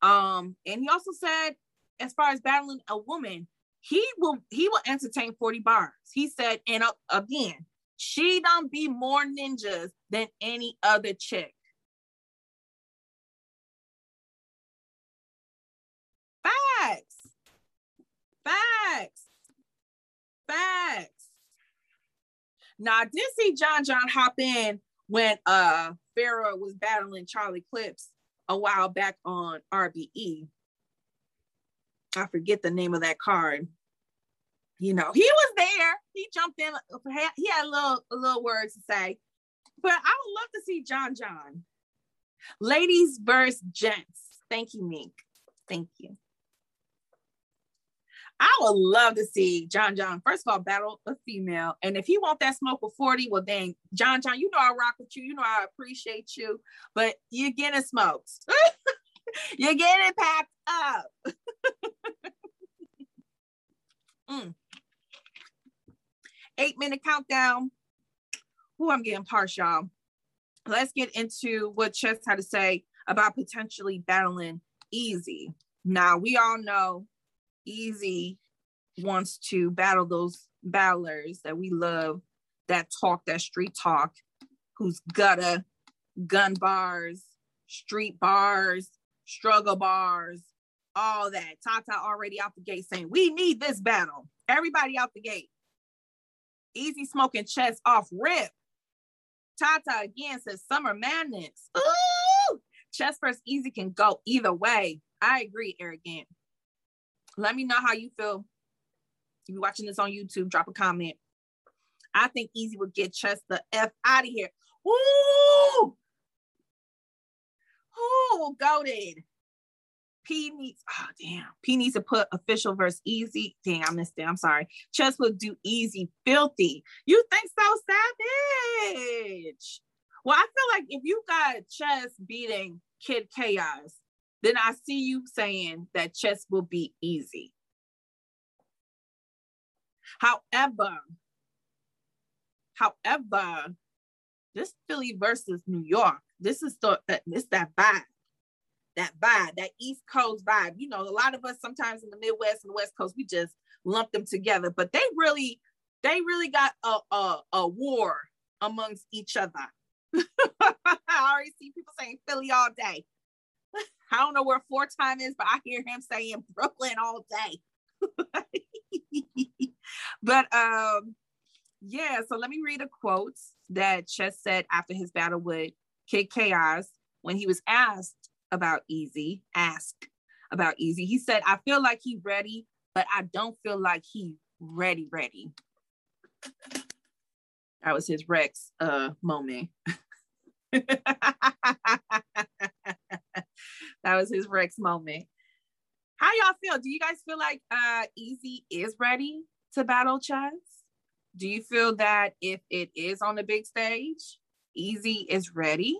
Um, and he also said, as far as battling a woman, he will he will entertain 40 bars. He said, and uh, again, she don't be more ninjas than any other chick. Facts. Facts. Facts. Now I did see John John hop in when uh Farrah was battling Charlie Clips a while back on RBE. I forget the name of that card you know, he was there. He jumped in. He had a little, a little words to say. But I would love to see John John. Ladies versus gents. Thank you, Mink. Thank you. I would love to see John John, first of all, battle a female. And if he want that smoke with 40, well, then John John, you know I rock with you. You know I appreciate you, but you're getting smoked. you're getting packed up. mm eight minute countdown. Who I'm getting partial. Let's get into what Chess had to say about potentially battling Easy. Now we all know Easy wants to battle those battlers that we love, that talk, that street talk, who's gutter, gun bars, street bars, struggle bars, all that. Tata already out the gate saying, We need this battle. Everybody out the gate. Easy smoking chest off rip. Tata again says summer madness. Ooh, chest versus easy can go either way. I agree, arrogant. Let me know how you feel. If you're watching this on YouTube, drop a comment. I think Easy would get Chess the F out of here. Ooh! Ooh, goaded. P needs, oh damn, P needs to put official verse easy. Dang, I missed it. I'm sorry. Chess will do easy, filthy. You think so savage? Well, I feel like if you got Chess beating Kid Chaos, then I see you saying that Chess will be easy. However, however, this Philly versus New York, this is the uh, this that vibe that vibe, that East Coast vibe. You know, a lot of us sometimes in the Midwest and the West Coast, we just lump them together, but they really, they really got a, a, a war amongst each other. I already see people saying Philly all day. I don't know where four time is, but I hear him saying Brooklyn all day. but um, yeah, so let me read a quote that Chess said after his battle with Kid Chaos when he was asked about Easy, ask about Easy. He said, I feel like he's ready, but I don't feel like he ready, ready. That was his Rex uh moment. that was his Rex moment. How y'all feel? Do you guys feel like uh Easy is ready to battle Chess? Do you feel that if it is on the big stage, Easy is ready.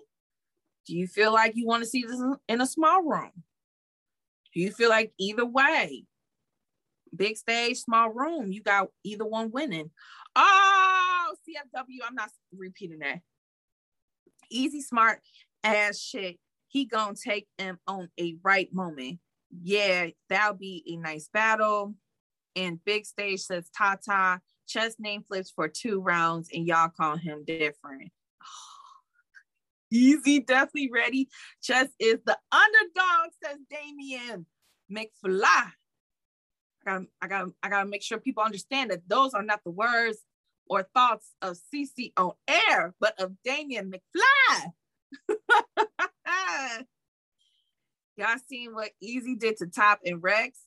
Do you feel like you want to see this in a small room? Do you feel like either way, big stage, small room, you got either one winning? Oh, CFW, I'm not repeating that. Easy, smart ass shit. He gonna take him on a right moment. Yeah, that'll be a nice battle. And big stage says Tata. Chess name flips for two rounds, and y'all call him different. Easy, definitely ready. Chess is the underdog, says Damien McFly. I gotta, I gotta, I gotta make sure people understand that those are not the words or thoughts of CC on air, but of Damien McFly. Y'all seen what Easy did to Top and Rex?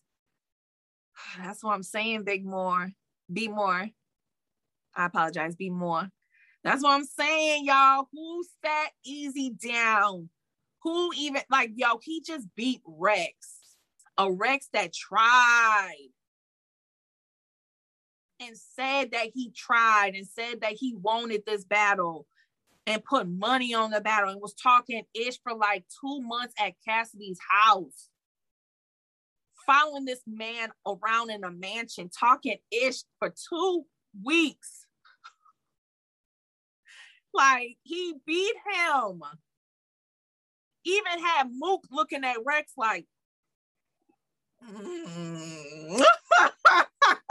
That's what I'm saying, Big More. Be more. I apologize. Be more. That's what I'm saying, y'all. Who sat Easy down? Who even like yo? He just beat Rex, a Rex that tried and said that he tried and said that he wanted this battle and put money on the battle and was talking ish for like two months at Cassidy's house. Following this man around in a mansion, talking ish for two weeks. Like he beat him. Even had Mook looking at Rex like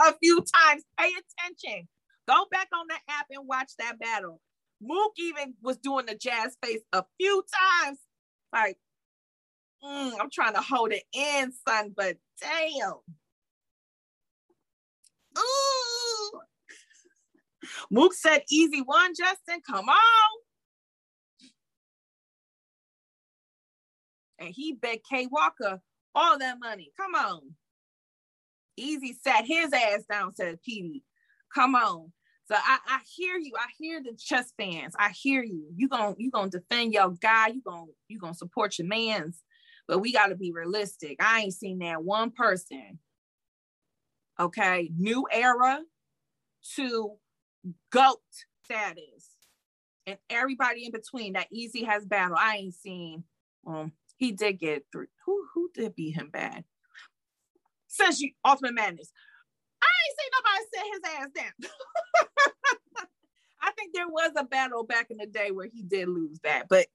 a few times. Pay attention. Go back on the app and watch that battle. Mook even was doing the jazz face a few times. Like, mm, I'm trying to hold it in, son, but damn. Ooh. Mook said, easy one, Justin. Come on. And he bet Kay Walker all that money. Come on. Easy sat his ass down, said Petey. Come on. So I, I hear you. I hear the chess fans. I hear you. You gonna you gonna defend your guy. You gonna you gonna support your man's. But we gotta be realistic. I ain't seen that one person. Okay, new era to goat status, and everybody in between that easy has battle. I ain't seen. Um, he did get through. Who who did beat him bad? Says you ultimate madness. I ain't seen nobody set his ass down. I think there was a battle back in the day where he did lose that, but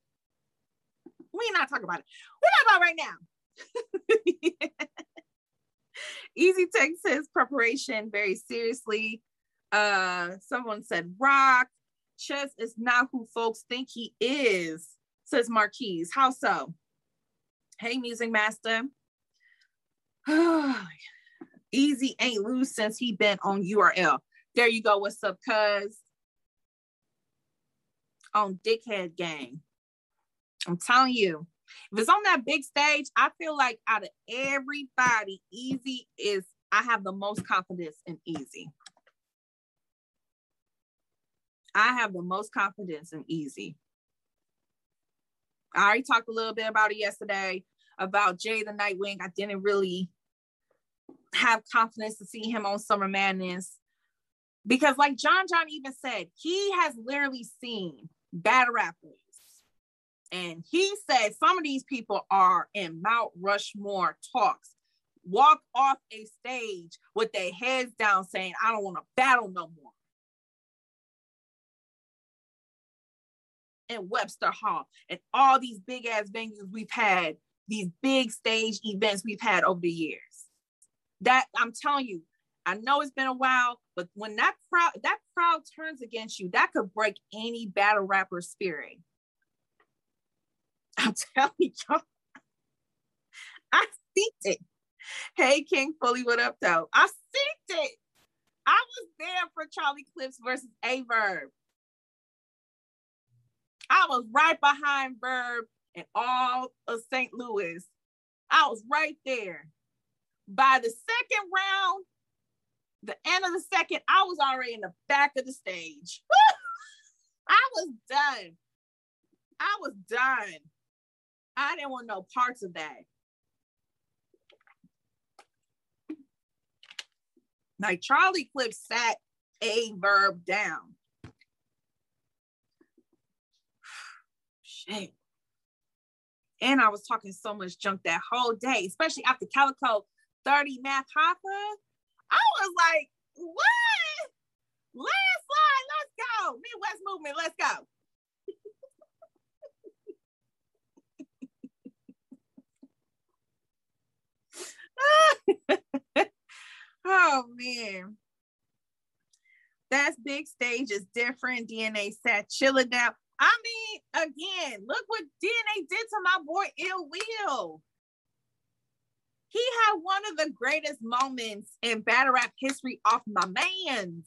we're not talking about it. We're talking about right now. Easy takes his preparation very seriously. Uh, someone said rock. Chess is not who folks think he is, says Marquise. How so? Hey, music master. Easy ain't loose since he been on URL. There you go. What's up, cuz? On Dickhead Gang. I'm telling you, if it's on that big stage, I feel like out of everybody, Easy is, I have the most confidence in Easy. I have the most confidence in Easy. I already talked a little bit about it yesterday about Jay the Nightwing. I didn't really have confidence to see him on Summer Madness because, like John John even said, he has literally seen bad rappers. And he said some of these people are in Mount Rushmore talks, walk off a stage with their heads down saying, I don't want to battle no more. In Webster Hall and all these big ass venues we've had, these big stage events we've had over the years that I'm telling you, I know it's been a while, but when that crowd that crowd turns against you, that could break any battle rapper spirit. I'm telling y'all, I see it. Hey King Fully, what up though? I see it. I was there for Charlie Clips versus Aye Verb. I was right behind Verb and all of St. Louis. I was right there by the second round, the end of the second, I was already in the back of the stage. I was done. I was done. I didn't want no parts of that. Like Charlie Clips sat Aye Verb down. And I was talking so much junk that whole day, especially after Calicoe 30 Math Hoffa. I was like, what? Landslide, let's go. Midwest movement, let's go. oh man. That's big stage is different. DNA sat Chilla down. I mean, again, look what DNA did to my boy Ill Will. He had one of the greatest moments in battle rap history off my man's.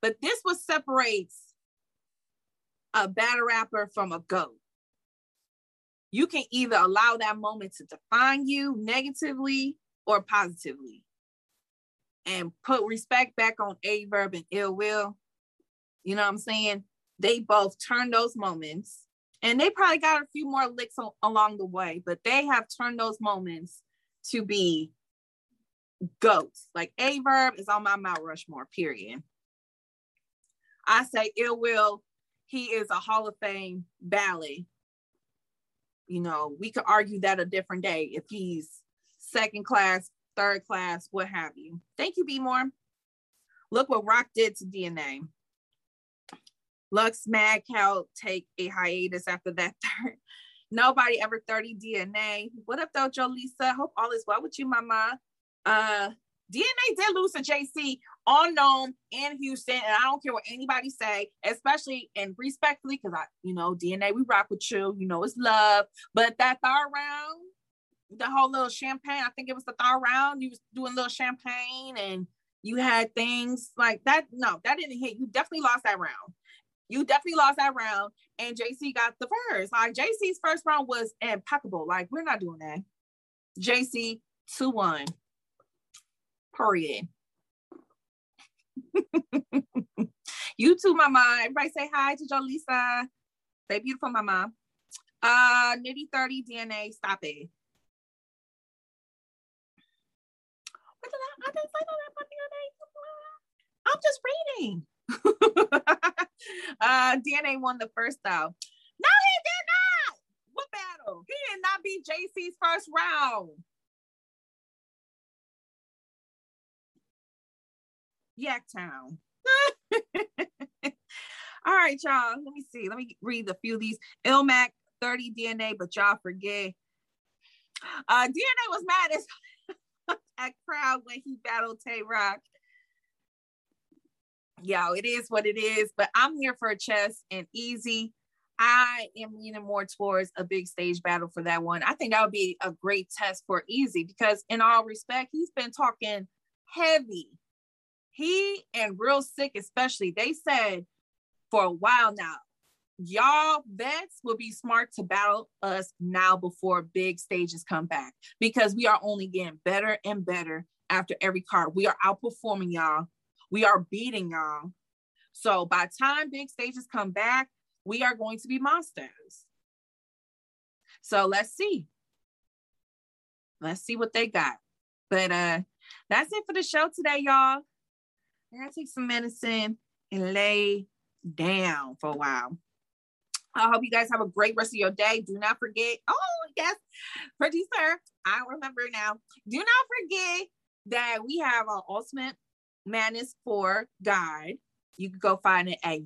But this what separates a battle rapper from a GOAT. You can either allow that moment to define you negatively or positively and put respect back on Aye Verb and Ill Will. You know what I'm saying? They both turned those moments and they probably got a few more licks o- along the way, but they have turned those moments to be goats. Like Aye Verb is on my Mount Rushmore, period. I say Ill Will, he is a Hall of Fame ballad. You know, we could argue that a different day if he's second class, third class, what have you. Thank you, B More. Look what Rock did to DNA. Lux Mad Cow take a hiatus after that third. Nobody ever 30 DNA. What up though, Joe Lisa? Hope all is well with you, mama. Uh DNA did lose to JC unknown in Houston, and I don't care what anybody say, especially and respectfully, because I, you know, DNA, we rock with you, you know, it's love. But that third round, the whole little champagne, I think it was the third round, you was doing little champagne and you had things like that. No, that didn't hit. You definitely lost that round. You definitely lost that round, and JC got the first. Like JC's first round was impeccable. Like we're not doing that. JC two one. Period. you too, mama. Everybody say hi to Jolisa. Say beautiful, mama. Uh, nitty 30 DNA. Stop it. I'm just reading. uh, DNA won the first though. No, he did not. What battle? He did not beat JC's first round. Yaktown. All right, y'all. Let me see. Let me read a few of these. Ilmac 30 DNA, but y'all forget. Uh, DNA was mad as at crowd when he battled Tay Roc. Yo, it is what it is, but I'm here for a chess and easy. I am leaning more towards a big stage battle for that one. I think that would be a great test for easy because, in all respect, he's been talking heavy he and Real Sikh, especially, they said for a while now, y'all vets will be smart to battle us now before big stages come back because we are only getting better and better after every card. We are outperforming y'all. We are beating y'all. So by time big stages come back, we are going to be monsters. So let's see. Let's see what they got. But uh that's it for the show today, y'all. I gotta take some medicine and lay down for a while. I hope you guys have a great rest of your day. Do not forget, oh, yes, producer, I remember now. Do not forget that we have our Ultimate Madness 4 guide. You can go find it at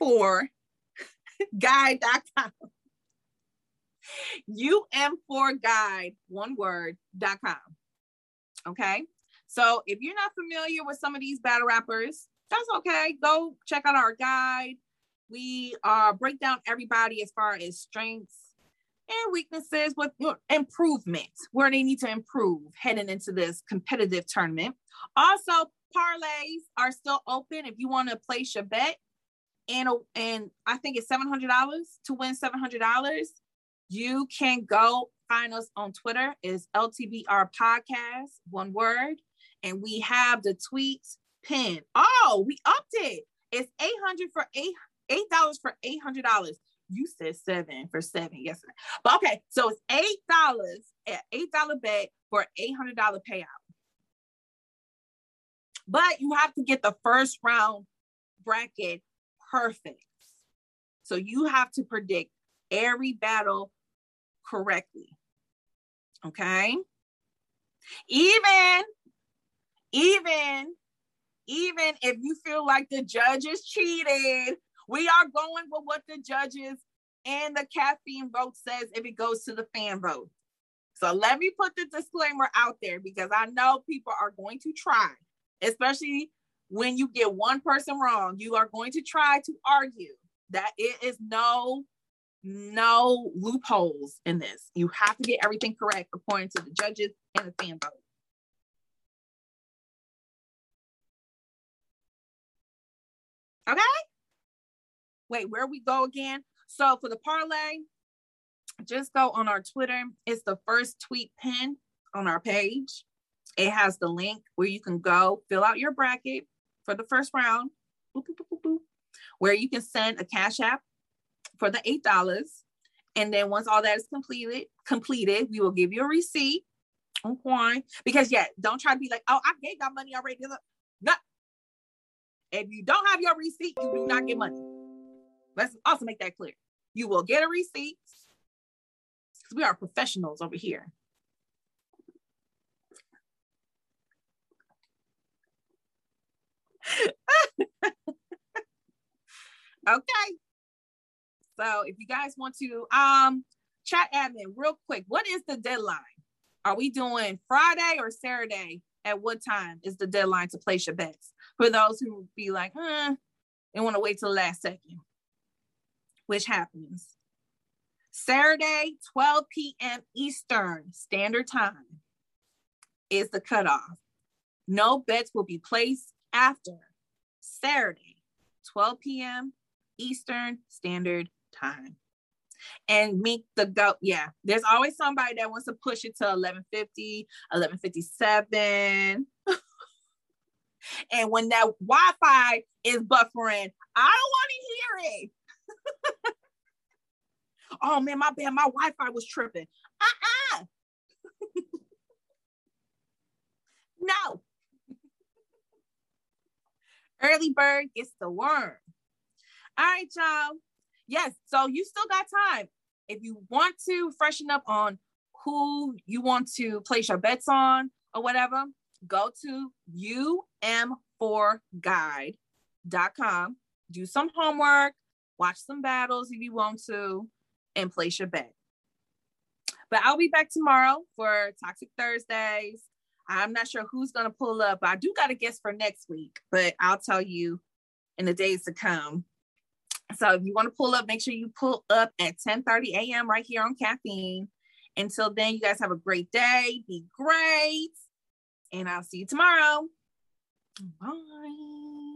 um4guide.com. um4guide, one word.com. Okay. So if you're not familiar with some of these battle rappers, that's okay. Go check out our guide. We uh, break down everybody as far as strengths and weaknesses with you know, improvement, where they need to improve heading into this competitive tournament. Also, parlays are still open if you want to place your bet. And, and I think it's $700 to win $700. You can go find us on Twitter is LTBR podcast, one word and we have the tweets pinned. Oh, we upped it. It's 800 for eight eight dollars for eight hundred dollars. You said seven for seven yesterday. But okay, so it's eight dollars at eight dollar bet for eight hundred dollar payout. But you have to get the first round bracket perfect. So you have to predict every battle correctly. Okay. Even, even, even if you feel like the judges cheated, we are going with what the judges and the caffeine vote says if it goes to the fan vote. So let me put the disclaimer out there because I know people are going to try, especially when you get one person wrong, you are going to try to argue that it is no no loopholes in this. You have to get everything correct according to the judges and the fan vote. Okay. Wait, where we go again? So for the parlay, just go on our Twitter. It's the first tweet pin on our page. It has the link where you can go fill out your bracket for the first round, boop, boop, boop, where you can send a cash app for the eight dollars. And then once all that is completed, completed, we will give you a receipt. Okay. Because yeah, don't try to be like, oh, I gave y'all money already. No. If you don't have your receipt, you do not get money. Let's also make that clear. You will get a receipt. Because we are professionals over here. okay. So if you guys want to um chat admin real quick, what is the deadline? Are we doing Friday or Saturday? At what time is the deadline to place your bets? For those who be like, huh, they want to wait till the last second, which happens. Saturday, 12 p.m. Eastern Standard Time is the cutoff. No bets will be placed after Saturday, 12 p.m. Eastern Standard time. And meet the go. Yeah, there's always somebody that wants to push it to 1150, 1157. and when that Wi-Fi is buffering, I don't want to hear it. Oh man, my bad, my Wi-Fi was tripping. Uh-uh. no. Early bird gets the worm. All right, y'all yes, so you still got time. If you want to freshen up on who you want to place your bets on or whatever, go to um4guide.com, do some homework, watch some battles if you want to, and place your bet. But I'll be back tomorrow for Toxic Thursdays. I'm not sure who's going to pull up. I do got a guest for next week, but I'll tell you in the days to come. So if you want to pull up, make sure you pull up at 10 30 a.m. right here on caffeine. Until then, you guys have a great day. Be great. And I'll see you tomorrow. Bye.